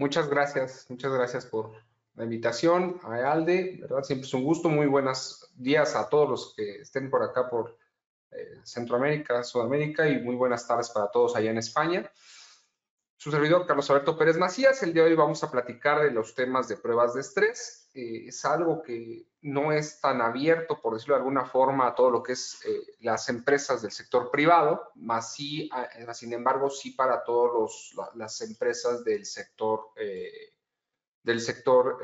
Muchas gracias, muchas gracias por la invitación a Alde, ¿verdad? Siempre es un gusto, muy buenos días a todos los que estén por acá por eh, Centroamérica, Sudamérica y muy buenas tardes para todos allá en España. Su servidor Carlos Alberto Pérez Macías, el día de hoy vamos a platicar de los temas de pruebas de estrés. Eh, es algo que no es tan abierto, por decirlo de alguna forma, a todo lo que es eh, las empresas del sector privado, más sí, sin embargo, sí para todas las empresas del sector, eh, del sector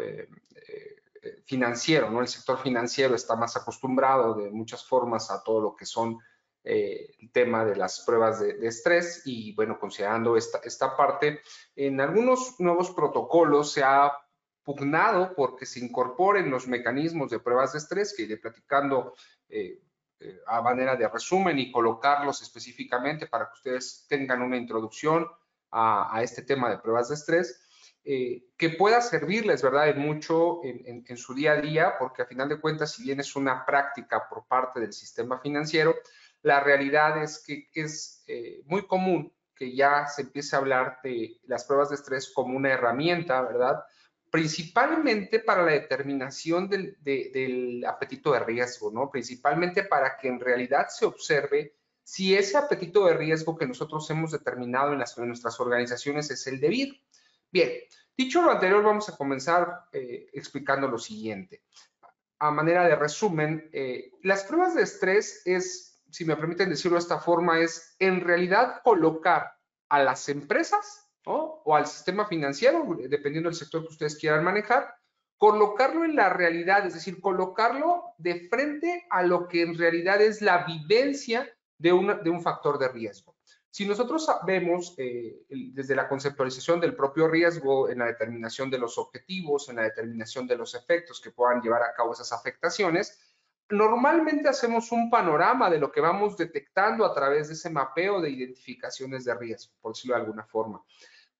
financiero, ¿no? El sector financiero está más acostumbrado de muchas formas a todo lo que son eh, el tema de las pruebas de, estrés y bueno, considerando esta, esta parte, en algunos nuevos protocolos se ha pugnado porque se incorporen los mecanismos de pruebas de estrés que iré platicando eh, eh, a manera de resumen y colocarlos específicamente para que ustedes tengan una introducción a, este tema de pruebas de estrés. que pueda servirles, ¿verdad?, en mucho en, en, su día a día, porque a final de cuentas, si bien es una práctica por parte del sistema financiero, la realidad es que es eh, muy común que ya se empiece a hablar de las pruebas de estrés como una herramienta, ¿verdad? Principalmente para la determinación del, apetito de riesgo, ¿no? Principalmente para que en realidad se observe si ese apetito de riesgo que nosotros hemos determinado en, nuestras organizaciones es el debido. Bien, dicho lo anterior, vamos a comenzar eh, explicando lo siguiente. A manera de resumen, eh, las pruebas de estrés es si me permiten decirlo de esta forma, es en realidad colocar a las empresas o al sistema financiero, dependiendo del sector que ustedes quieran manejar, colocarlo en la realidad, es decir, colocarlo de frente a lo que en realidad es la vivencia de, de un factor de riesgo. Si nosotros vemos eh, desde la conceptualización del propio riesgo en la determinación de los objetivos, en la determinación de los efectos que puedan llevar a cabo esas afectaciones, Normalmente hacemos un panorama de lo que vamos detectando a través de ese mapeo de identificaciones de riesgo, por decirlo de alguna forma.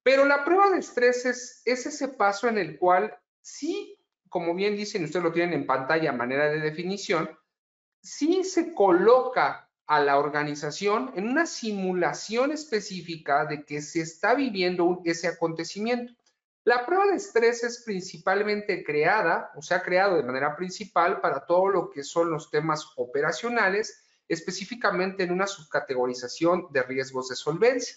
Pero la prueba de estrés es, ese paso en el cual sí, como bien dicen, ustedes lo tienen en pantalla manera de definición, sí se coloca a la organización en una simulación específica de que se está viviendo ese acontecimiento. La prueba de estrés es principalmente creada o se ha creado de manera principal para todo lo que son los temas operacionales, específicamente en una subcategorización de riesgos de solvencia.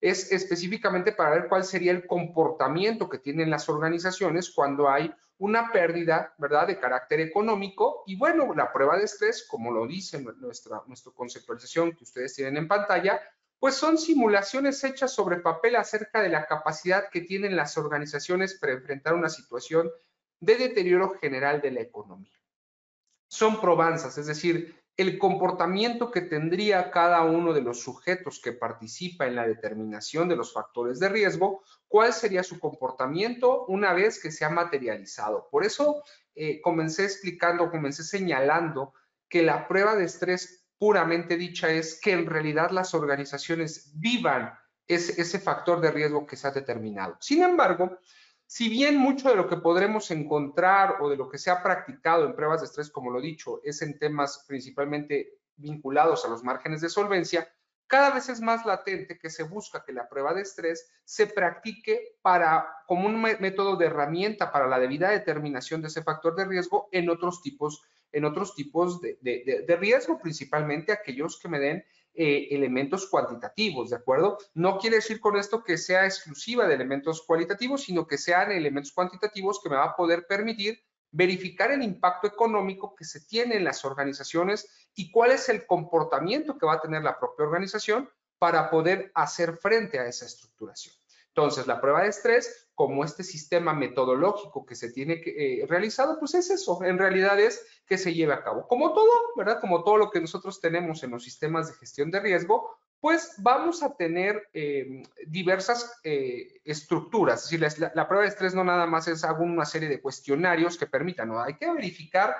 Es específicamente para ver cuál sería el comportamiento que tienen las organizaciones cuando hay una pérdida, ¿verdad?, de carácter económico. Y bueno, la prueba de estrés, como lo dice nuestra, nuestra conceptualización que ustedes tienen en pantalla, pues son simulaciones hechas sobre papel acerca de la capacidad que tienen las organizaciones para enfrentar una situación de deterioro general de la economía. Son probanzas, es decir, el comportamiento que tendría cada uno de los sujetos que participa en la determinación de los factores de riesgo, cuál sería su comportamiento una vez que se ha materializado. Por eso eh, comencé explicando, comencé señalando que la prueba de estrés puramente dicha es que en realidad las organizaciones vivan ese, ese factor de riesgo que se ha determinado. Sin embargo, si bien mucho de lo que podremos encontrar o de lo que se ha practicado en pruebas de estrés, como lo he dicho, es en temas principalmente vinculados a los márgenes de solvencia, cada vez es más latente que se busca que la prueba de estrés se practique para, como un método de herramienta para la debida determinación de ese factor de riesgo en otros tipos en otros tipos de, riesgo, principalmente aquellos que me den eh, elementos cuantitativos, ¿de acuerdo? No quiere decir con esto que sea exclusiva de elementos cualitativos, sino que sean elementos cuantitativos que me va a poder permitir verificar el impacto económico que se tiene en las organizaciones y cuál es el comportamiento que va a tener la propia organización para poder hacer frente a esa estructuración. Entonces, la prueba de estrés, como este sistema metodológico que se tiene que, eh, realizado, pues es eso, en realidad es que se lleve a cabo. Como todo, ¿verdad? Como todo lo que nosotros tenemos en los sistemas de gestión de riesgo, pues vamos a tener eh, diversas eh, estructuras. Es decir, la, prueba de estrés no nada más es hago una serie de cuestionarios que permitan, ¿no? Hay que verificar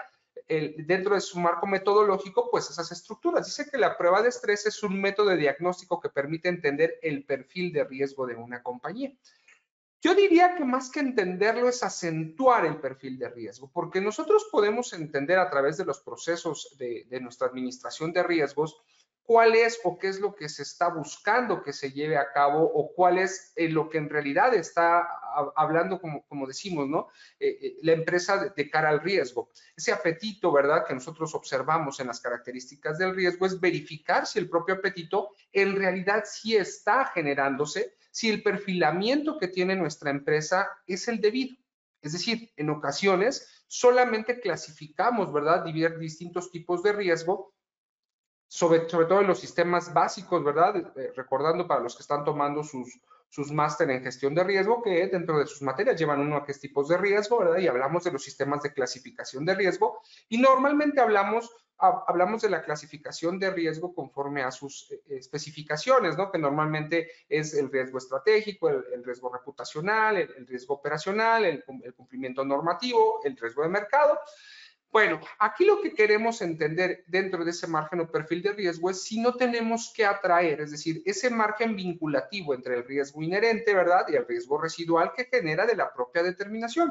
dentro de su marco metodológico, pues esas estructuras. Dice que la prueba de estrés es un método de diagnóstico que permite entender el perfil de riesgo de una compañía. Yo diría que más que entenderlo es acentuar el perfil de riesgo, porque nosotros podemos entender a través de los procesos de, nuestra administración de riesgos cuál es o qué es lo que se está buscando que se lleve a cabo o cuál es eh, lo que en realidad está hablando, como, como decimos, ¿no? Eh, eh, la empresa de, cara al riesgo. Ese apetito, ¿verdad?, que nosotros observamos en las características del riesgo es verificar si el propio apetito en realidad sí está generándose si el perfilamiento que tiene nuestra empresa es el debido. Es decir, en ocasiones solamente clasificamos, ¿verdad?, distintos tipos de riesgo, sobre, sobre todo en los sistemas básicos, ¿verdad? Eh, recordando para los que están tomando sus, sus máster en gestión de riesgo, que dentro de sus materias llevan uno a qué tipos de riesgo, ¿verdad? Y hablamos de los sistemas de clasificación de riesgo. Y normalmente hablamos hablamos de la clasificación de riesgo conforme a sus eh, especificaciones, ¿no? Que normalmente es el riesgo estratégico, el, riesgo reputacional, el, riesgo operacional, el, cumplimiento normativo, el riesgo de mercado. Bueno, aquí lo que queremos entender dentro de ese margen o perfil de riesgo es si no tenemos que atraer, es decir, ese margen vinculativo entre el riesgo inherente, ¿verdad? Y el riesgo residual que genera de la propia determinación.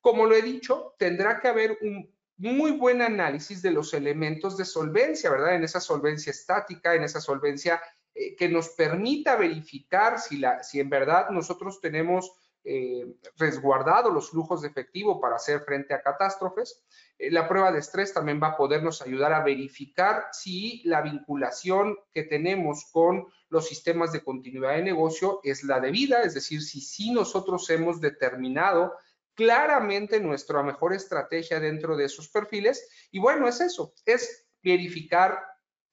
Como lo he dicho, tendrá que haber un muy buen análisis de los elementos de solvencia, ¿verdad? En esa solvencia estática, en esa solvencia eh, que nos permita verificar si, la, si en verdad nosotros tenemos eh, resguardado los flujos de efectivo para hacer frente a catástrofes. Eh, la prueba de estrés también va a podernos ayudar a verificar si la vinculación que tenemos con los sistemas de continuidad de negocio es la debida, es decir, si sí nosotros hemos determinado claramente nuestra mejor estrategia dentro de esos perfiles. Y bueno, es eso, es verificar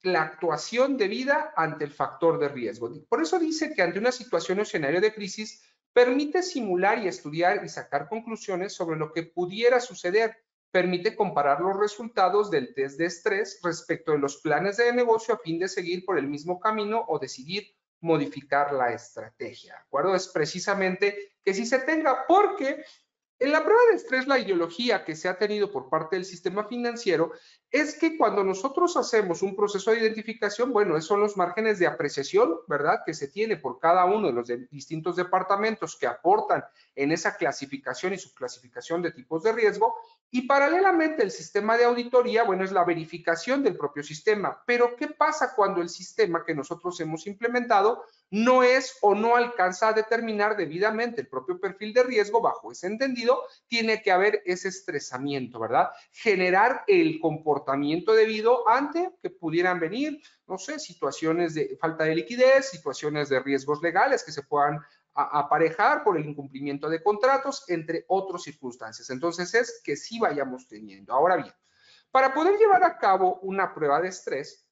la actuación debida ante el factor de riesgo. Por eso dice que ante una situación o escenario de crisis, permite simular y estudiar y sacar conclusiones sobre lo que pudiera suceder. Permite comparar los resultados del test de estrés respecto de los planes de negocio a fin de seguir por el mismo camino o decidir modificar la estrategia. ¿De acuerdo? Es precisamente que si se tenga, porque en la prueba de estrés, la ideología que se ha tenido por parte del sistema financiero es que cuando nosotros hacemos un proceso de identificación, bueno, esos son los márgenes de apreciación, ¿verdad? Que se tiene por cada uno de los distintos departamentos que aportan en esa clasificación y subclasificación de tipos de riesgo. Y paralelamente el sistema de auditoría, bueno, es la verificación del propio sistema. Pero ¿qué pasa cuando el sistema que nosotros hemos implementado no es o no alcanza a determinar debidamente el propio perfil de riesgo bajo ese entendido, tiene que haber ese estresamiento, ¿verdad? Generar el comportamiento debido ante que pudieran venir, no sé, situaciones de falta de liquidez, situaciones de riesgos legales que se puedan aparejar por el incumplimiento de contratos, entre otras circunstancias. Entonces es que sí vayamos teniendo. Ahora bien, para poder llevar a cabo una prueba de estrés,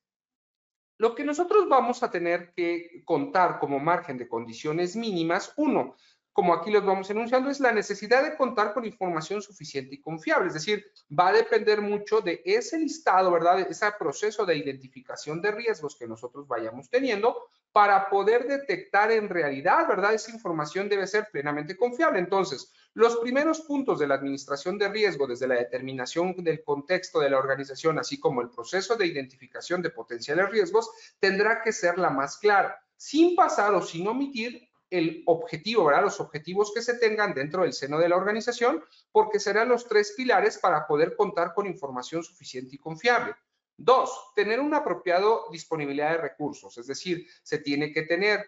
lo que nosotros vamos a tener que contar como margen de condiciones mínimas, uno, como aquí los vamos enunciando, es la necesidad de contar con información suficiente y confiable. Es decir, va a depender mucho de ese listado, ¿verdad? De ese proceso de identificación de riesgos que nosotros vayamos teniendo para poder detectar en realidad, ¿verdad? Esa información debe ser plenamente confiable. Entonces, los primeros puntos de la administración de riesgo, desde la determinación del contexto de la organización, así como el proceso de identificación de potenciales riesgos, tendrá que ser la más clara, sin pasar o sin omitir el objetivo. Los objetivos que se tengan dentro del seno de la organización, porque serán los tres pilares para poder contar con información suficiente y confiable. Dos, tener una apropiada disponibilidad de recursos, es decir, se tiene que tener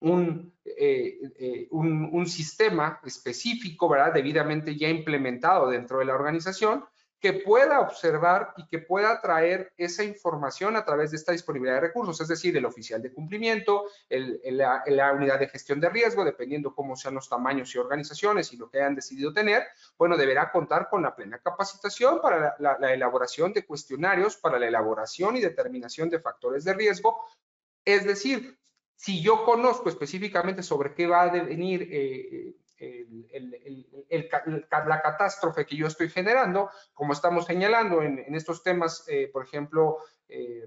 un, eh, eh, un, un, sistema específico, ¿verdad? Debidamente ya implementado dentro de la organización que pueda observar y que pueda traer esa información a través de esta disponibilidad de recursos, es decir, el oficial de cumplimiento, el, la, unidad de gestión de riesgo, dependiendo cómo sean los tamaños y organizaciones y lo que hayan decidido tener, bueno, deberá contar con la plena capacitación para la, la elaboración de cuestionarios, para la elaboración y determinación de factores de riesgo, es decir, si yo conozco específicamente sobre qué va a devenir eh, la catástrofe que yo estoy generando, como estamos señalando en, estos temas, eh, por ejemplo, eh,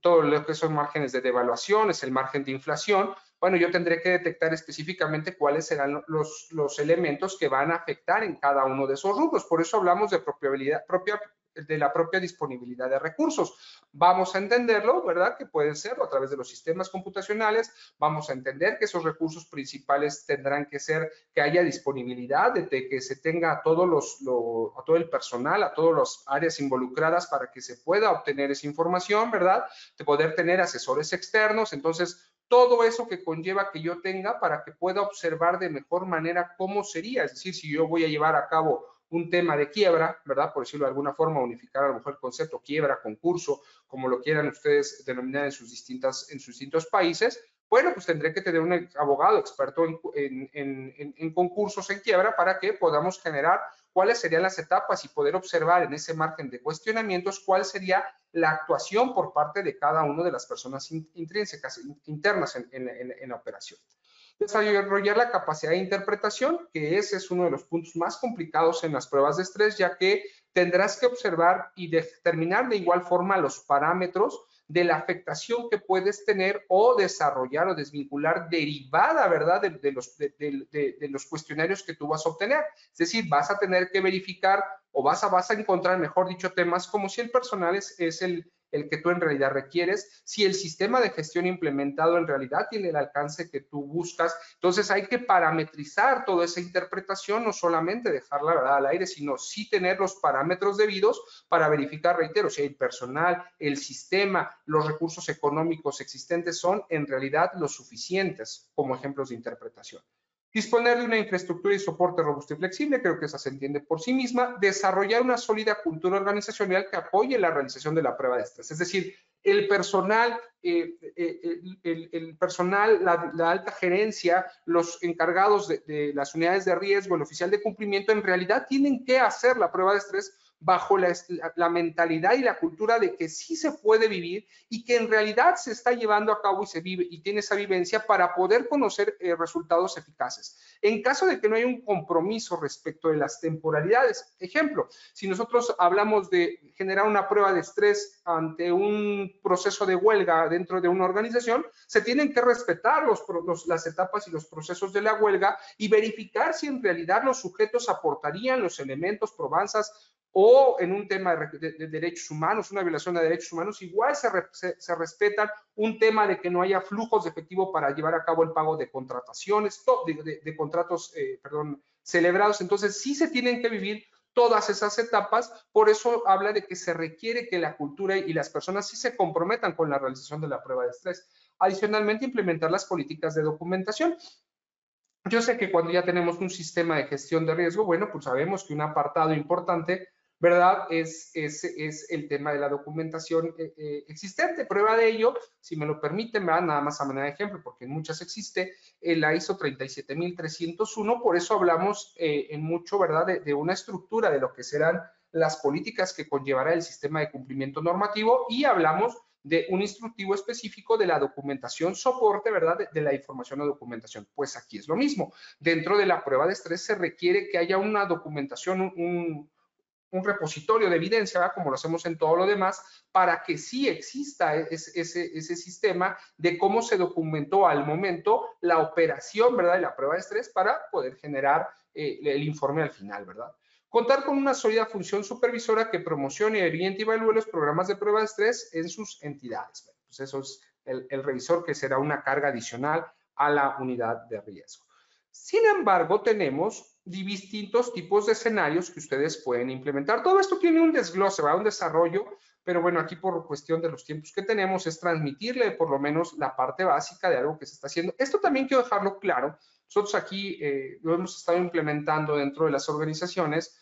todo lo que son márgenes de devaluación, es el margen de inflación, bueno, yo tendré que detectar específicamente cuáles serán los, los elementos que van a afectar en cada uno de esos rubros. Por eso hablamos de propia, propia de la propia disponibilidad de recursos. Vamos a entenderlo, ¿verdad? Que puede ser a través de los sistemas computacionales. Vamos a entender que esos recursos principales tendrán que ser que haya disponibilidad, de que se tenga a todos los, a todo el personal, a todas las áreas involucradas para que se pueda obtener esa información, ¿verdad? De poder tener asesores externos. Entonces, todo eso que conlleva que yo tenga para que pueda observar de mejor manera cómo sería. Es decir, si yo voy a llevar a cabo un tema de quiebra, ¿verdad? Por decirlo de alguna forma, unificar a lo mejor el concepto quiebra, concurso, como lo quieran ustedes denominar en sus, distintas, en sus distintos países, bueno, pues tendré que tener un abogado experto en, en, concursos en quiebra para que podamos generar cuáles serían las etapas y poder observar en ese margen de cuestionamientos cuál sería la actuación por parte de cada una de las personas intrínsecas, internas en, la operación. Desarrollar la capacidad de interpretación, que ese es uno de los puntos más complicados en las pruebas de estrés, ya que tendrás que observar y determinar de igual forma los parámetros de la afectación que puedes tener o desarrollar o desvincular derivada, ¿verdad?, de, los, de, los cuestionarios que tú vas a obtener. Es decir, vas a tener que verificar o vas a, vas a encontrar, mejor dicho, temas como si el personal es, el, el que tú en realidad requieres, si el sistema de gestión implementado en realidad tiene el alcance que tú buscas. Entonces hay que parametrizar toda esa interpretación, no solamente dejarla ¿verdad? al aire, sino sí tener los parámetros debidos para verificar, reitero, si el personal, el sistema, los recursos económicos existentes son en realidad los suficientes como ejemplos de interpretación. Disponer de una infraestructura y soporte robusto y flexible, creo que esa se entiende por sí misma. Desarrollar una sólida cultura organizacional que apoye la realización de la prueba de estrés. Es decir, el personal, eh, eh, personal, la, alta gerencia, los encargados de, de las unidades de riesgo, el oficial de cumplimiento, en realidad tienen que hacer la prueba de estrés bajo la, mentalidad y la cultura de que sí se puede vivir y que en realidad se está llevando a cabo y se vive y tiene esa vivencia para poder conocer eh, resultados eficaces. En caso de que no haya un compromiso respecto de las temporalidades, ejemplo, si nosotros hablamos de generar una prueba de estrés ante un proceso de huelga dentro de una organización, se tienen que respetar los, las etapas y los procesos de la huelga y verificar si en realidad los sujetos aportarían los elementos, probanzas, o en un tema de, derechos humanos, una violación de derechos humanos, igual se, se, respetan un tema de que no haya flujos de efectivo para llevar a cabo el pago de contrataciones, de, contratos, eh, perdón, celebrados. Entonces, sí se tienen que vivir todas esas etapas, por eso habla de que se requiere que la cultura y las personas sí se comprometan con la realización de la prueba de estrés. Adicionalmente, implementar las políticas de documentación. Yo sé que cuando ya tenemos un sistema de gestión de riesgo, bueno, pues sabemos que un apartado importante ¿verdad? Es, es, es, el tema de la documentación eh, eh, existente. Prueba de ello, si me lo permiten, nada más a manera de ejemplo, porque en muchas existe, la ISO 37301, por eso hablamos eh, en mucho, ¿verdad?, de, una estructura de lo que serán las políticas que conllevará el sistema de cumplimiento normativo y hablamos de un instructivo específico de la documentación soporte, ¿verdad? De, de, la información o documentación. Pues aquí es lo mismo. Dentro de la prueba de estrés se requiere que haya una documentación, un, un repositorio de evidencia, como lo hacemos en todo lo demás, para que sí exista ese, ese, sistema de cómo se documentó al momento la operación, ¿verdad? De la prueba de estrés para poder generar eh, el informe al final, ¿verdad? Contar con una sólida función supervisora que promocione, oriente y evalúe los programas de prueba de estrés en sus entidades. pues eso es el, el revisor que será una carga adicional a la unidad de riesgo. Sin embargo, tenemos distintos tipos de escenarios que ustedes pueden implementar. Todo esto tiene un desglose, va un desarrollo, pero bueno, aquí por cuestión de los tiempos que tenemos es transmitirle por lo menos la parte básica de algo que se está haciendo. Esto también quiero dejarlo claro. Nosotros aquí eh, lo hemos estado implementando dentro de las organizaciones,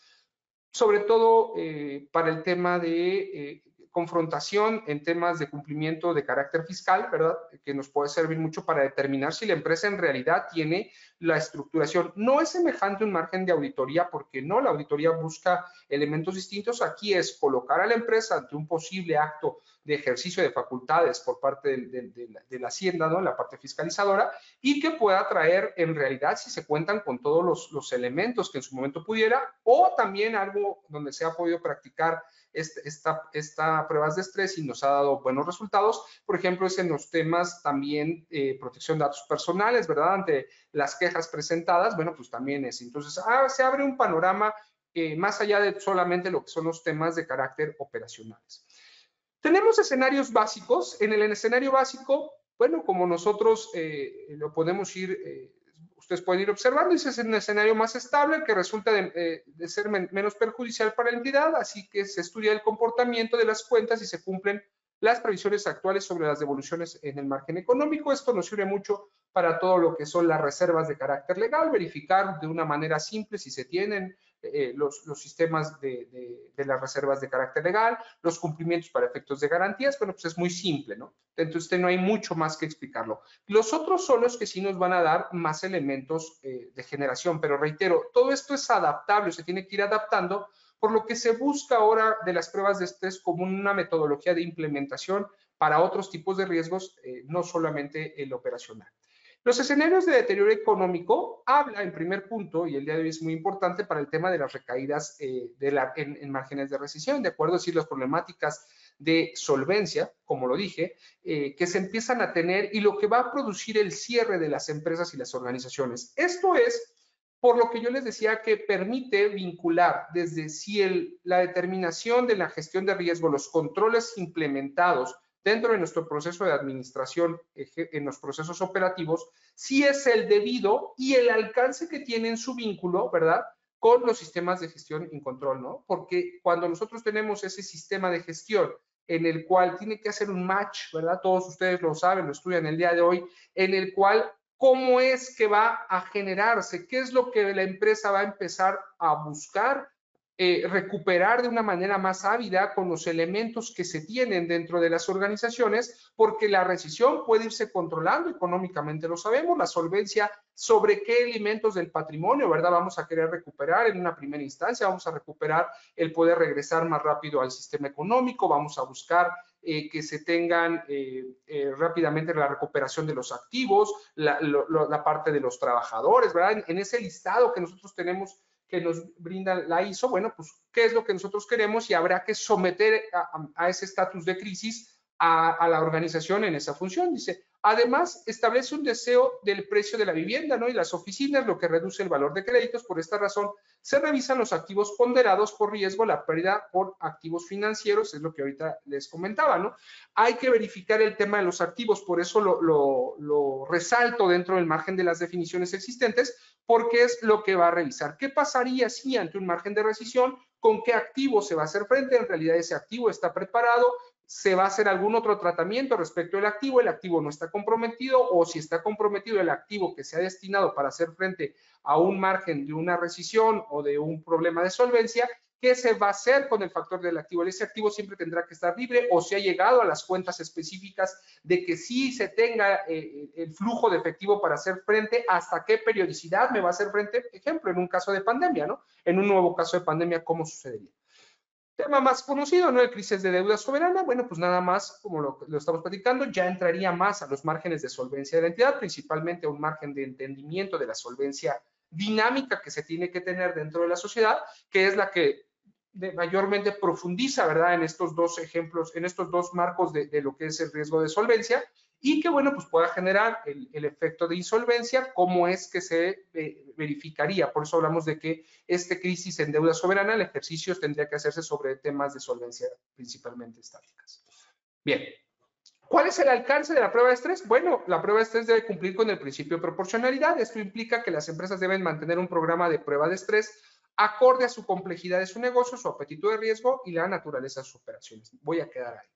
sobre todo eh, para el tema de eh, confrontación en temas de cumplimiento de carácter fiscal, ¿verdad? Que nos puede servir mucho para determinar si la empresa en realidad tiene la estructuración. No es semejante un margen de auditoría porque no, la auditoría busca elementos distintos. Aquí es colocar a la empresa ante un posible acto de ejercicio de facultades por parte de, la, Hacienda, ¿no? la parte fiscalizadora, y que pueda traer en realidad si se cuentan con todos los, los elementos que en su momento pudiera, o también algo donde se ha podido practicar esta, esta, pruebas de estrés y nos ha dado buenos resultados. Por ejemplo, es en los temas también eh, protección de datos personales, ¿verdad? Ante las quejas presentadas, bueno, pues también es. Entonces, ah, se abre un panorama eh, más allá de solamente lo que son los temas de carácter operacionales. Tenemos escenarios básicos. En el escenario básico, bueno, como nosotros eh, lo podemos ir ustedes pueden ir observando, ese es un escenario más estable que resulta de, eh, ser menos perjudicial para la entidad, así que se estudia el comportamiento de las cuentas y se cumplen las previsiones actuales sobre las devoluciones en el margen económico. Esto nos sirve mucho para todo lo que son las reservas de carácter legal, verificar de una manera simple si se tienen eh, los, sistemas de, las reservas de carácter legal, los cumplimientos para efectos de garantías, bueno, pues es muy simple, ¿no? Entonces no hay mucho más que explicarlo. Los otros son los que sí nos van a dar más elementos eh, de generación, pero reitero, todo esto es adaptable, se tiene que ir adaptando, por lo que se busca ahora de las pruebas de estrés como una metodología de implementación para otros tipos de riesgos, eh, no solamente el operacional. Los escenarios de deterioro económico habla en primer punto, y el día de hoy es muy importante para el tema de las recaídas eh, en, márgenes de recesión, de acuerdo a decir las problemáticas de solvencia, como lo dije, eh, que se empiezan a tener y lo que va a producir el cierre de las empresas y las organizaciones. Esto es por lo que yo les decía que permite vincular desde si la determinación de la gestión de riesgo, los controles implementados, dentro de nuestro proceso de administración, en los procesos operativos, si es el debido y el alcance que tiene en su vínculo, ¿verdad? Con los sistemas de gestión y control, ¿no? Porque cuando nosotros tenemos ese sistema de gestión en el cual tiene que hacer un match, ¿verdad? Todos ustedes lo saben, lo estudian el día de hoy, en el cual cómo es que va a generarse, qué es lo que la empresa va a empezar a buscar eh, recuperar de una manera más ávida con los elementos que se tienen dentro de las organizaciones, porque la recesión puede irse controlando económicamente, lo sabemos, la solvencia sobre qué elementos del patrimonio, ¿verdad? Vamos a querer recuperar en una primera instancia, vamos a recuperar el poder regresar más rápido al sistema económico, vamos a buscar eh, que se tengan eh, rápidamente la recuperación de los activos, la, la, parte de los trabajadores, ¿verdad? En, en ese listado que nosotros tenemos nos brinda la ISO, bueno, pues, ¿qué es lo que nosotros queremos? Y habrá que someter a, ese estatus de crisis a, la organización en esa función. Dice, además, establece un deseo del precio de la vivienda, ¿no? Y las oficinas, lo que reduce el valor de créditos. Por esta razón, se revisan los activos ponderados por riesgo, la pérdida por activos financieros, es lo que ahorita les comentaba, ¿no? Hay que verificar el tema de los activos, por eso lo, lo resalto dentro del margen de las definiciones existentes, porque es lo que va a revisar. ¿Qué pasaría si ante un margen de rescisión, con qué activo se va a hacer frente? En realidad ese activo está preparado, se va a hacer algún otro tratamiento respecto al activo, el activo no está comprometido o si está comprometido el activo que se ha destinado para hacer frente a un margen de una rescisión o de un problema de solvencia, ¿Qué se va a hacer con el factor del activo? Ese activo siempre tendrá que estar libre o se ha llegado a las cuentas específicas de que sí se tenga eh, el flujo de efectivo para hacer frente, hasta qué periodicidad me va a hacer frente, ejemplo, en un caso de pandemia, ¿no? En un nuevo caso de pandemia, ¿cómo sucedería? Tema más conocido, ¿no? El crisis de deuda soberana. Bueno, pues nada más, como lo, lo, estamos platicando, ya entraría más a los márgenes de solvencia de la entidad, principalmente a un margen de entendimiento de la solvencia dinámica que se tiene que tener dentro de la sociedad, que es la que mayormente profundiza, ¿verdad? En estos dos ejemplos, en estos dos marcos de, lo que es el riesgo de solvencia y que, bueno, pues pueda generar el, efecto de insolvencia, cómo es que se eh, verificaría. Por eso hablamos de que este crisis en deuda soberana, el ejercicio tendría que hacerse sobre temas de solvencia principalmente estáticas. Bien. ¿Cuál es el alcance de la prueba de estrés? Bueno, la prueba de estrés debe cumplir con el principio de proporcionalidad. Esto implica que las empresas deben mantener un programa de prueba de estrés acorde a su complejidad de su negocio, su apetito de riesgo y la naturaleza de sus operaciones. Voy a quedar ahí.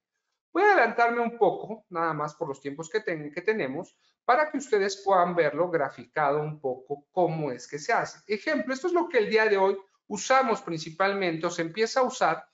Voy a adelantarme un poco, nada más por los tiempos que, que tenemos, para que ustedes puedan verlo graficado un poco cómo es que se hace. Ejemplo, esto es lo que el día de hoy usamos principalmente o se empieza a usar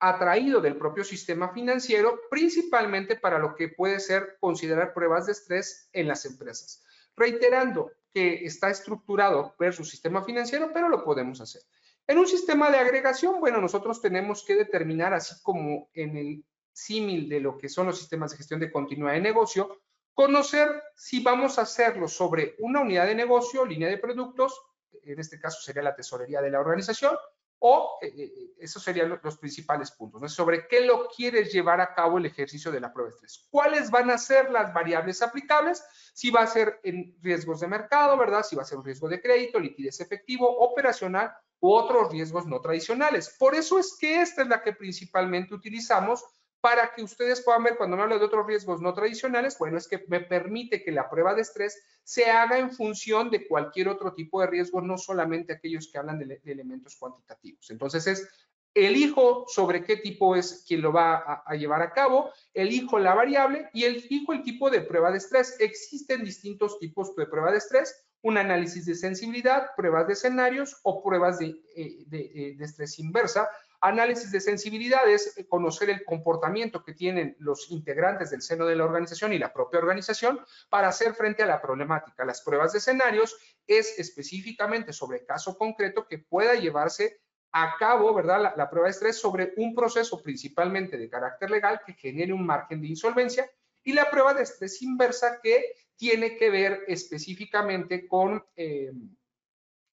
atraído del propio sistema financiero, principalmente para lo que puede ser considerar pruebas de estrés en las empresas. Reiterando, que está estructurado su sistema financiero, pero lo podemos hacer. En un sistema de agregación, bueno, nosotros tenemos que determinar, así como en el símil de lo que son los sistemas de gestión de continuidad de negocio, conocer si vamos a hacerlo sobre una unidad de negocio, línea de productos, en este caso sería la tesorería de la organización, o eh, eh, esos serían los principales puntos, ¿no? sobre qué lo quieres llevar a cabo el ejercicio de la prueba de estrés. ¿Cuáles van a ser las variables aplicables? Si va a ser en riesgos de mercado, ¿verdad? Si va a ser un riesgo de crédito, liquidez efectivo, operacional u otros riesgos no tradicionales. Por eso es que esta es la que principalmente utilizamos para que ustedes puedan ver cuando me hablo de otros riesgos no tradicionales, bueno, es que me permite que la prueba de estrés se haga en función de cualquier otro tipo de riesgo, no solamente aquellos que hablan de, elementos cuantitativos. Entonces es elijo sobre qué tipo es quien lo va a, llevar a cabo, elijo la variable y elijo el tipo de prueba de estrés. Existen distintos tipos de prueba de estrés, un análisis de sensibilidad, pruebas de escenarios o pruebas de, eh, eh, de, estrés inversa. Análisis de sensibilidad es conocer el comportamiento que tienen los integrantes del seno de la organización y la propia organización para hacer frente a la problemática. Las pruebas de escenarios es específicamente sobre caso concreto que pueda llevarse a cabo, ¿verdad? La, la, prueba de estrés sobre un proceso principalmente de carácter legal que genere un margen de insolvencia y la prueba de estrés inversa que tiene que ver específicamente con, eh,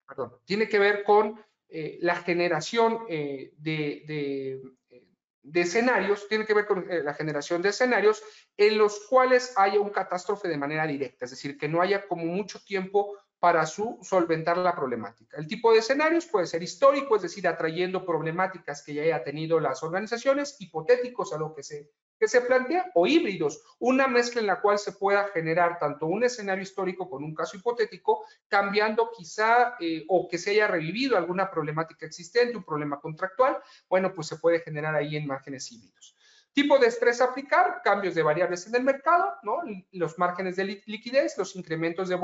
perdón, tiene que ver con eh, la generación eh, de, de, escenarios, tiene que ver con la generación de escenarios en los cuales haya un catástrofe de manera directa, es decir, que no haya como mucho tiempo para su solventar la problemática. El tipo de escenarios puede ser histórico, es decir, atrayendo problemáticas que ya haya tenido las organizaciones, hipotéticos a lo que se que se plantea, o híbridos, una mezcla en la cual se pueda generar tanto un escenario histórico con un caso hipotético, cambiando quizá eh, o que se haya revivido alguna problemática existente, un problema contractual, bueno, pues se puede generar ahí en márgenes híbridos. Tipo de estrés aplicar, cambios de variables en el mercado, ¿no? los márgenes de liquidez, los incrementos de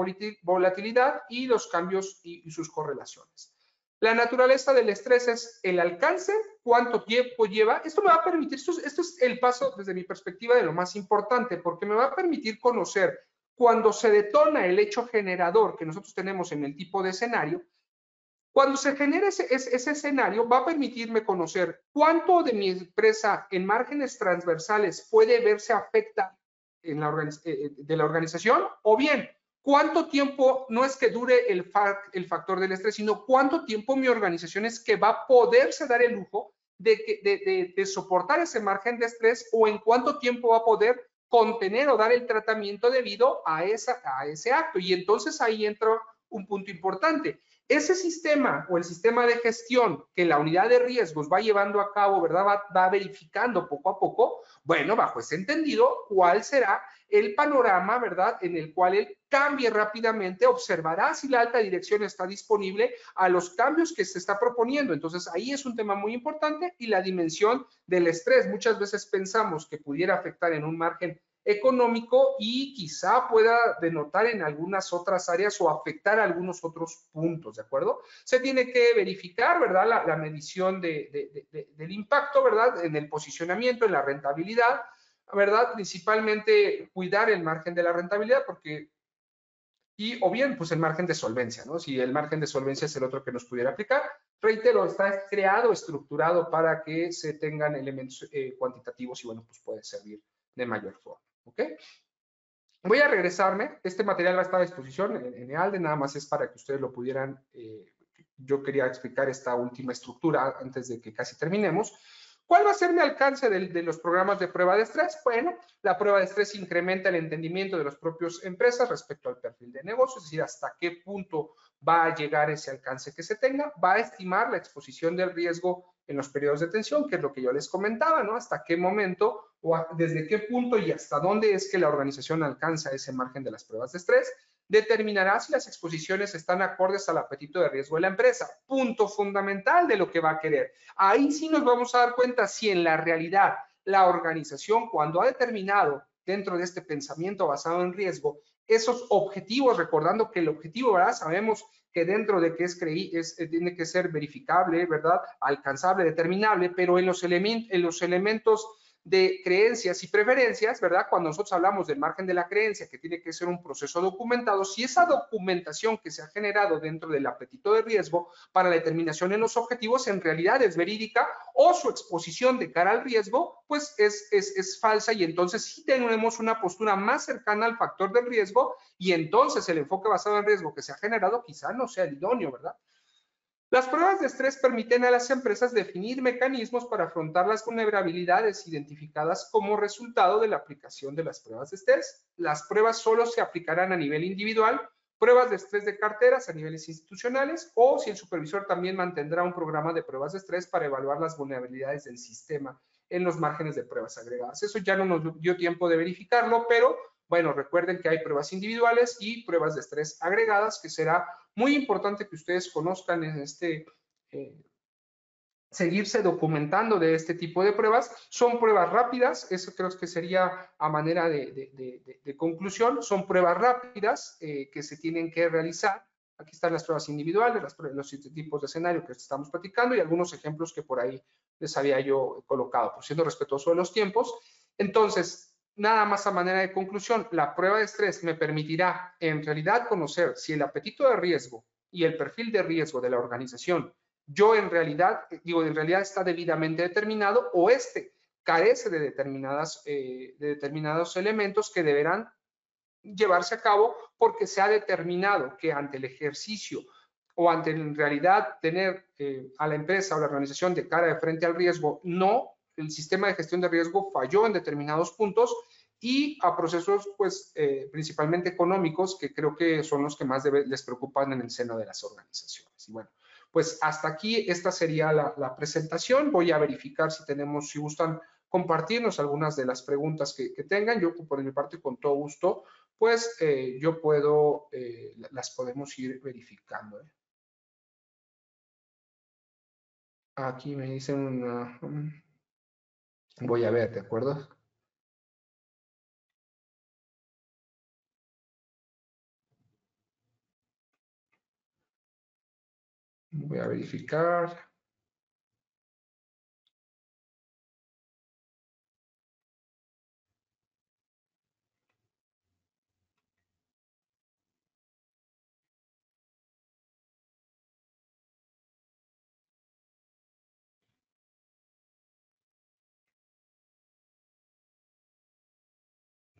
volatilidad y los cambios y sus correlaciones. La naturaleza del estrés es el alcance, cuánto tiempo lleva. Esto me va a permitir, esto, es el paso desde mi perspectiva de lo más importante, porque me va a permitir conocer cuando se detona el hecho generador que nosotros tenemos en el tipo de escenario, cuando se genera ese, escenario, va a permitirme conocer cuánto de mi empresa en márgenes transversales puede verse afecta en eh, eh, de la organización, o bien ¿Cuánto tiempo no es que dure el, factor del estrés, sino cuánto tiempo mi organización es que va a poderse dar el lujo de, soportar ese margen de estrés o en cuánto tiempo va a poder contener o dar el tratamiento debido a ese acto? Y entonces ahí entra un punto importante. Ese sistema o el sistema de gestión que la unidad de riesgos va llevando a cabo, ¿verdad? Va, va verificando poco a poco, bueno, bajo ese entendido, ¿cuál será el panorama, ¿verdad? En el cual él cambie rápidamente, observará si la alta dirección está disponible a los cambios que se está proponiendo. Entonces, ahí es un tema muy importante y la dimensión del estrés. Muchas veces pensamos que pudiera afectar en un margen económico y quizá pueda denotar en algunas otras áreas o afectar algunos otros puntos, ¿de acuerdo? Se tiene que verificar, ¿verdad? La, medición del impacto, ¿verdad? En el posicionamiento, en la rentabilidad, ¿verdad? Principalmente cuidar el margen de la rentabilidad porque, y o bien, pues el margen de solvencia, ¿no? Si el margen de solvencia es el otro que nos pudiera aplicar, reitero, está creado, estructurado para que se tengan elementos eh, cuantitativos y bueno, pues puede servir de mayor forma, ¿ok? Voy a regresarme, este material va a estar a disposición en, en EALDE, nada más es para que ustedes lo pudieran, eh, yo quería explicar esta última estructura antes de que casi terminemos, ¿Cuál va a ser mi alcance de, los programas de prueba de estrés? Bueno, la prueba de estrés incrementa el entendimiento de las propias empresas respecto al perfil de negocio, es decir, hasta qué punto va a llegar ese alcance que se tenga, va a estimar la exposición del riesgo en los periodos de tensión, que es lo que yo les comentaba, ¿no? Hasta qué momento o desde qué punto y hasta dónde es que la organización alcanza ese margen de las pruebas de estrés determinará si las exposiciones están acordes al apetito de riesgo de la empresa. Punto fundamental de lo que va a querer. Ahí sí nos vamos a dar cuenta si en la realidad la organización, cuando ha determinado dentro de este pensamiento basado en riesgo, esos objetivos, recordando que el objetivo, ¿verdad? Sabemos que dentro de que es creí, es, eh, tiene que ser verificable, ¿verdad? Alcanzable, determinable, pero en los, en los elementos de creencias y preferencias, ¿verdad? Cuando nosotros hablamos del margen de la creencia, que tiene que ser un proceso documentado, si esa documentación que se ha generado dentro del apetito de riesgo para la determinación en los objetivos en realidad es verídica o su exposición de cara al riesgo, pues es, es, es falsa y entonces sí tenemos una postura más cercana al factor del riesgo y entonces el enfoque basado en riesgo que se ha generado quizá no sea el idóneo, ¿verdad? Las pruebas de estrés permiten a las empresas definir mecanismos para afrontar las vulnerabilidades identificadas como resultado de la aplicación de las pruebas de estrés. Las pruebas solo se aplicarán a nivel individual, pruebas de estrés de carteras a niveles institucionales o si el supervisor también mantendrá un programa de pruebas de estrés para evaluar las vulnerabilidades del sistema en los márgenes de pruebas agregadas. Eso ya no nos dio tiempo de verificarlo, pero bueno, recuerden que hay pruebas individuales y pruebas de estrés agregadas, que será muy importante que ustedes conozcan en este, eh, seguirse documentando de este tipo de pruebas. Son pruebas rápidas, eso creo que sería a manera de, conclusión, son pruebas rápidas eh, que se tienen que realizar. Aquí están las pruebas individuales, los tipos de escenario que estamos platicando y algunos ejemplos que por ahí les había yo colocado, por siendo respetuoso de los tiempos. Entonces, nada más a manera de conclusión, la prueba de estrés me permitirá en realidad conocer si el apetito de riesgo y el perfil de riesgo de la organización, yo en realidad, digo, en realidad está debidamente determinado o este carece de, determinadas, eh, de determinados elementos que deberán llevarse a cabo porque se ha determinado que ante el ejercicio o ante en realidad tener eh, a la empresa o la organización de cara de frente al riesgo no el sistema de gestión de riesgo falló en determinados puntos y a procesos, pues, eh, principalmente económicos, que creo que son los que más les preocupan en el seno de las organizaciones. Y bueno, pues hasta aquí esta sería la, presentación. Voy a verificar si tenemos, si gustan compartirnos algunas de las preguntas que, tengan. Yo, por mi parte, con todo gusto, pues eh, yo puedo, eh, las podemos ir verificando. Aquí me dicen una... Voy a ver, ¿de acuerdo? Voy a verificar.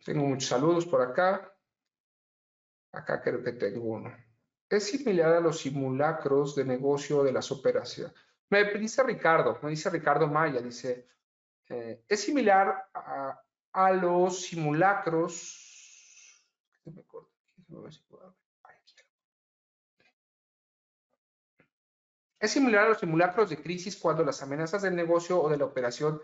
Tengo muchos saludos por acá. Acá creo que tengo uno. Es similar a los simulacros de negocio de las operaciones. Me dice Ricardo, me dice Ricardo Maya, dice, eh, es similar a, los simulacros. Es similar a los simulacros de crisis cuando las amenazas del negocio o de la operación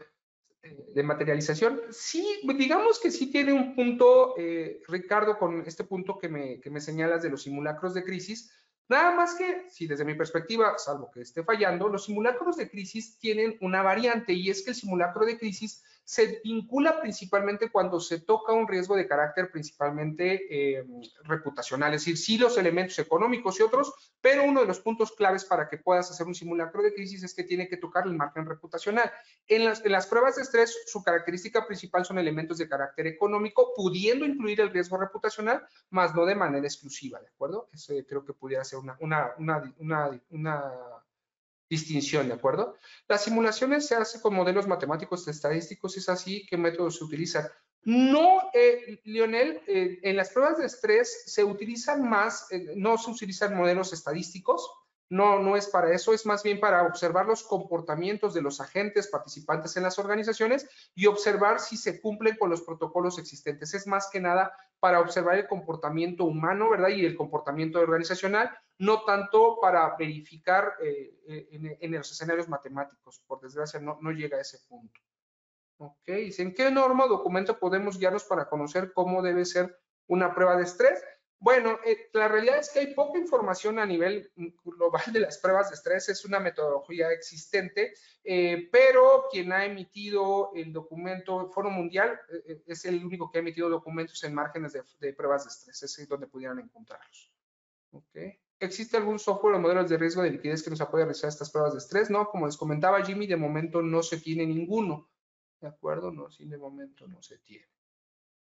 de materialización, sí, digamos que sí tiene un punto, eh, Ricardo, con este punto que me, que me señalas de los simulacros de crisis, Nada más que, si desde mi perspectiva, salvo que esté fallando, los simulacros de crisis tienen una variante y es que el simulacro de crisis se vincula principalmente cuando se toca un riesgo de carácter principalmente eh, reputacional, es decir, sí los elementos económicos y otros, pero uno de los puntos claves para que puedas hacer un simulacro de crisis es que tiene que tocar el margen reputacional. En las, en las pruebas de estrés, su característica principal son elementos de carácter económico, pudiendo incluir el riesgo reputacional, más no de manera exclusiva, ¿de acuerdo? Eso creo que pudiera ser una, una, una, una distinción, ¿de acuerdo? Las simulaciones se hacen con modelos matemáticos estadísticos, es así, ¿qué métodos se utilizan? No, eh, Lionel, eh, en las pruebas de estrés se utilizan más, eh, no se utilizan modelos estadísticos, no, no es para eso, es más bien para observar los comportamientos de los agentes participantes en las organizaciones y observar si se cumplen con los protocolos existentes. Es más que nada para observar el comportamiento humano, ¿verdad? Y el comportamiento organizacional, no tanto para verificar eh, eh, en, los escenarios matemáticos. Por desgracia, no, no llega a ese punto. Ok, ¿en qué norma o documento podemos guiarnos para conocer cómo debe ser una prueba de estrés? Bueno, eh, la realidad es que hay poca información a nivel global de las pruebas de estrés, es una metodología existente, eh, pero quien ha emitido el documento, Foro Mundial, eh, es el único que ha emitido documentos en márgenes de, pruebas de estrés, es donde pudieran encontrarlos. ¿Existe algún software o modelos de riesgo de liquidez que nos apoye a realizar estas pruebas de estrés? No, como les comentaba Jimmy, de momento no se tiene ninguno. ¿de acuerdo? No, si de momento no se tiene.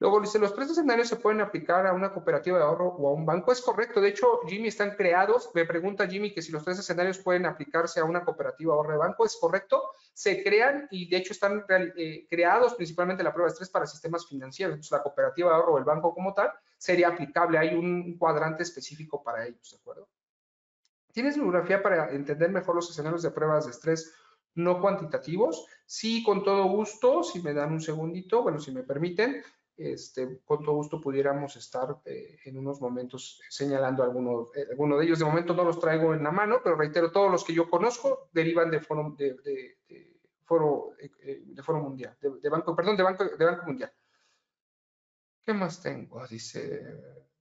Luego dice, los tres escenarios se pueden aplicar a una cooperativa de ahorro o a un banco. Es correcto. De hecho, Jimmy, están creados. Me pregunta Jimmy que si los tres escenarios pueden aplicarse a una cooperativa de ahorro de banco. Es correcto. Se crean y de hecho están eh, creados principalmente la prueba de estrés para sistemas financieros. Entonces, la cooperativa de ahorro o el banco como tal sería aplicable. Hay un cuadrante específico para ellos, ¿de acuerdo? ¿Tienes bibliografía para entender mejor los escenarios de pruebas de estrés no cuantitativos? Sí, con todo gusto. Si me dan un segundito, bueno, si me permiten este, con todo gusto pudiéramos estar eh, en unos momentos señalando algunos eh, alguno de ellos. De momento no los traigo en la mano, pero reitero, todos los que yo conozco derivan de Foro, eh, de foro Mundial, de, Banco, perdón, de Banco, de Banco Mundial. ¿Qué más tengo? Dice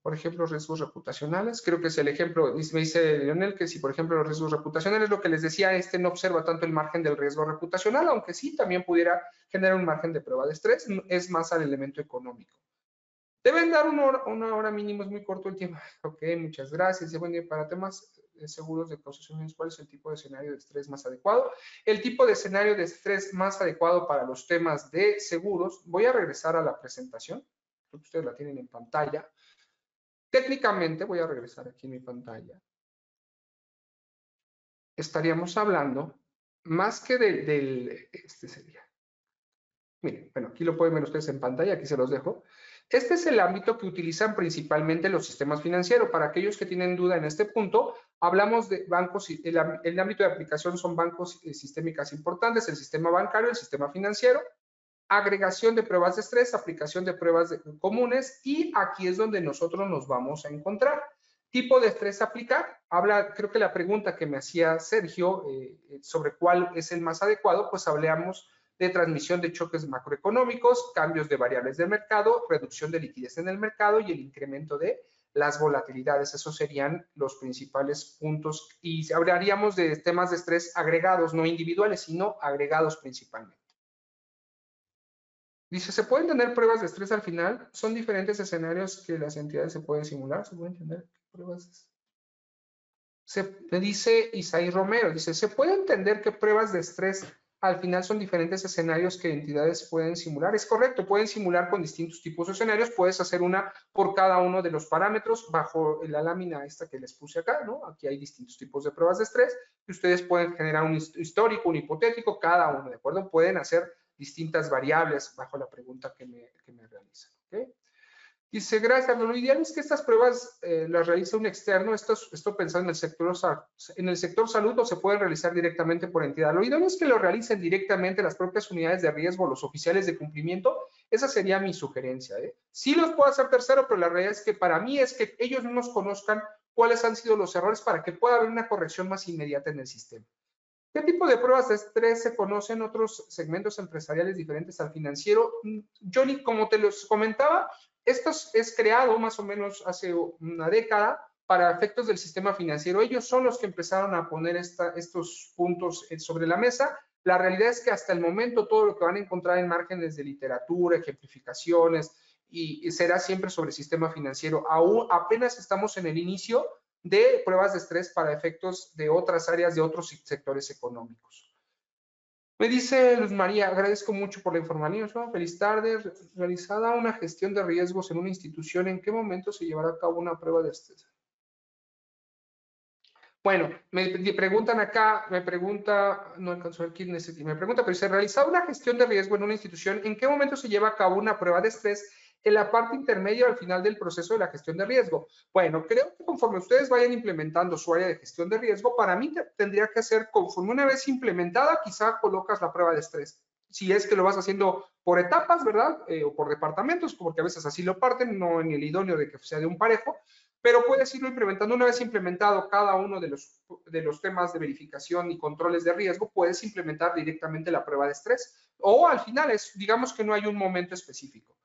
por ejemplo, riesgos reputacionales. Creo que es el ejemplo, me dice Leonel, que si, por ejemplo, los riesgos reputacionales, lo que les decía, este no observa tanto el margen del riesgo reputacional, aunque sí también pudiera generar un margen de prueba de estrés, es más al elemento económico. Deben dar una hora, una hora mínimo, es muy corto el tiempo. Ok, muchas gracias. Y bueno, para temas seguros de causación ¿cuál es el tipo de escenario de estrés más adecuado? El tipo de escenario de estrés más adecuado para los temas de seguros, voy a regresar a la presentación, creo que ustedes la tienen en pantalla. Técnicamente, voy a regresar aquí en mi pantalla, estaríamos hablando más que del, este sería, miren, bueno, aquí lo pueden ver ustedes en pantalla, aquí se los dejo. Este es el ámbito que utilizan principalmente los sistemas financieros. Para aquellos que tienen duda en este punto, hablamos de bancos, el, el ámbito de aplicación son bancos eh, sistémicas importantes, el sistema bancario, el sistema financiero, agregación de pruebas de estrés, aplicación de pruebas comunes y aquí es donde nosotros nos vamos a encontrar. Tipo de estrés aplicar, habla, creo que la pregunta que me hacía Sergio eh, eh, sobre cuál es el más adecuado, pues hablamos de transmisión de choques macroeconómicos, cambios de variables del mercado, reducción de liquidez en el mercado y el incremento de las volatilidades. Esos serían los principales puntos y hablaríamos de temas de estrés agregados, no individuales, sino agregados principalmente. Dice, ¿se pueden tener pruebas de estrés al final? ¿Son diferentes escenarios que las entidades se pueden simular? ¿Se pueden tener pruebas? Se, dice Isaí Romero, dice, ¿se puede entender que pruebas de estrés al final son diferentes escenarios que entidades pueden simular? Es correcto, pueden simular con distintos tipos de escenarios, puedes hacer una por cada uno de los parámetros bajo la lámina esta que les puse acá, ¿no? Aquí hay distintos tipos de pruebas de estrés y ustedes pueden generar un histórico, un hipotético, cada uno, ¿de acuerdo? Pueden hacer distintas variables bajo la pregunta que me, que realizan. Dice, gracias. Lo ideal es que estas pruebas eh, las realice un externo. Esto, esto pensando en el, sector, en el sector salud o se pueden realizar directamente por entidad. Lo ideal es que lo realicen directamente las propias unidades de riesgo, los oficiales de cumplimiento. Esa sería mi sugerencia. ¿eh? Sí los puedo hacer tercero, pero la realidad es que para mí es que ellos no nos conozcan cuáles han sido los errores para que pueda haber una corrección más inmediata en el sistema. ¿Qué tipo de pruebas de estrés se conocen en otros segmentos empresariales diferentes al financiero? Johnny, como te los comentaba, esto es creado más o menos hace una década para efectos del sistema financiero. Ellos son los que empezaron a poner estos puntos eh, sobre la mesa. La realidad es que hasta el momento todo lo que van a encontrar en márgenes de literatura, ejemplificaciones, y será siempre sobre el sistema financiero. Aún apenas estamos en el inicio de pruebas de estrés para efectos de otras áreas, de otros sectores económicos. Me dice Luz María, agradezco mucho por la información. Feliz tarde. Realizada una gestión de riesgos en una institución, ¿en qué momento se llevará a cabo una prueba de estrés? Bueno, me preguntan acá, me pregunta, no alcanzó el kit, me pregunta, pero se realizado una gestión de riesgo en una institución, ¿en qué momento se lleva a cabo una prueba de estrés en la parte intermedia al final del proceso de la gestión de riesgo. Bueno, creo que conforme ustedes vayan implementando su área de gestión de riesgo, para mí tendría que ser conforme una vez implementada, quizá colocas la prueba de estrés. Si es que lo vas haciendo por etapas, ¿verdad? Eh, o por departamentos, porque a veces así lo parten, no en el idóneo de que sea de un parejo, pero puedes irlo implementando. Una vez implementado cada uno de los, de los temas de verificación y controles de riesgo, puedes implementar directamente la prueba de estrés. O al final es, digamos que no hay un momento específico.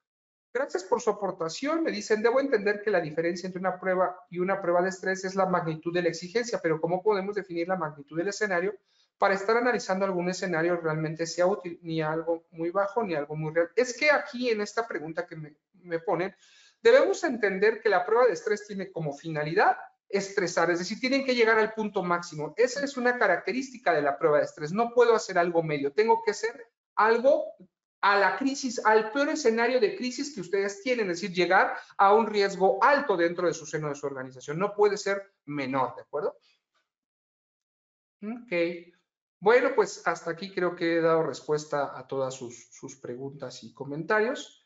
Gracias por su aportación. Me dicen, debo entender que la diferencia entre una prueba y una prueba de estrés es la magnitud de la exigencia, pero ¿cómo podemos definir la magnitud del escenario para estar analizando algún escenario realmente sea útil, ni algo muy bajo ni algo muy real? Es que aquí en esta pregunta que me, me ponen, debemos entender que la prueba de estrés tiene como finalidad estresar, es decir, tienen que llegar al punto máximo. Esa es una característica de la prueba de estrés. No puedo hacer algo medio, tengo que ser algo a la crisis, al peor escenario de crisis que ustedes tienen, es decir, llegar a un riesgo alto dentro de su seno de su organización. No puede ser menor, ¿de acuerdo? Ok. Bueno, pues hasta aquí creo que he dado respuesta a todas sus, preguntas y comentarios.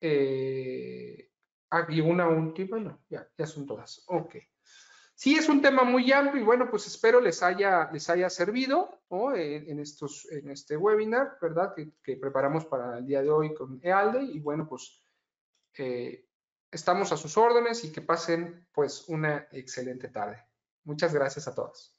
Eh, aquí una última, no, ya, ya son todas. Ok. Sí, es un tema muy amplio y bueno, pues espero les haya, les haya servido en, estos, en este webinar, ¿verdad? Que, preparamos para el día de hoy con EALDE y bueno, pues eh, estamos a sus órdenes y que pasen pues una excelente tarde. Muchas gracias a todos.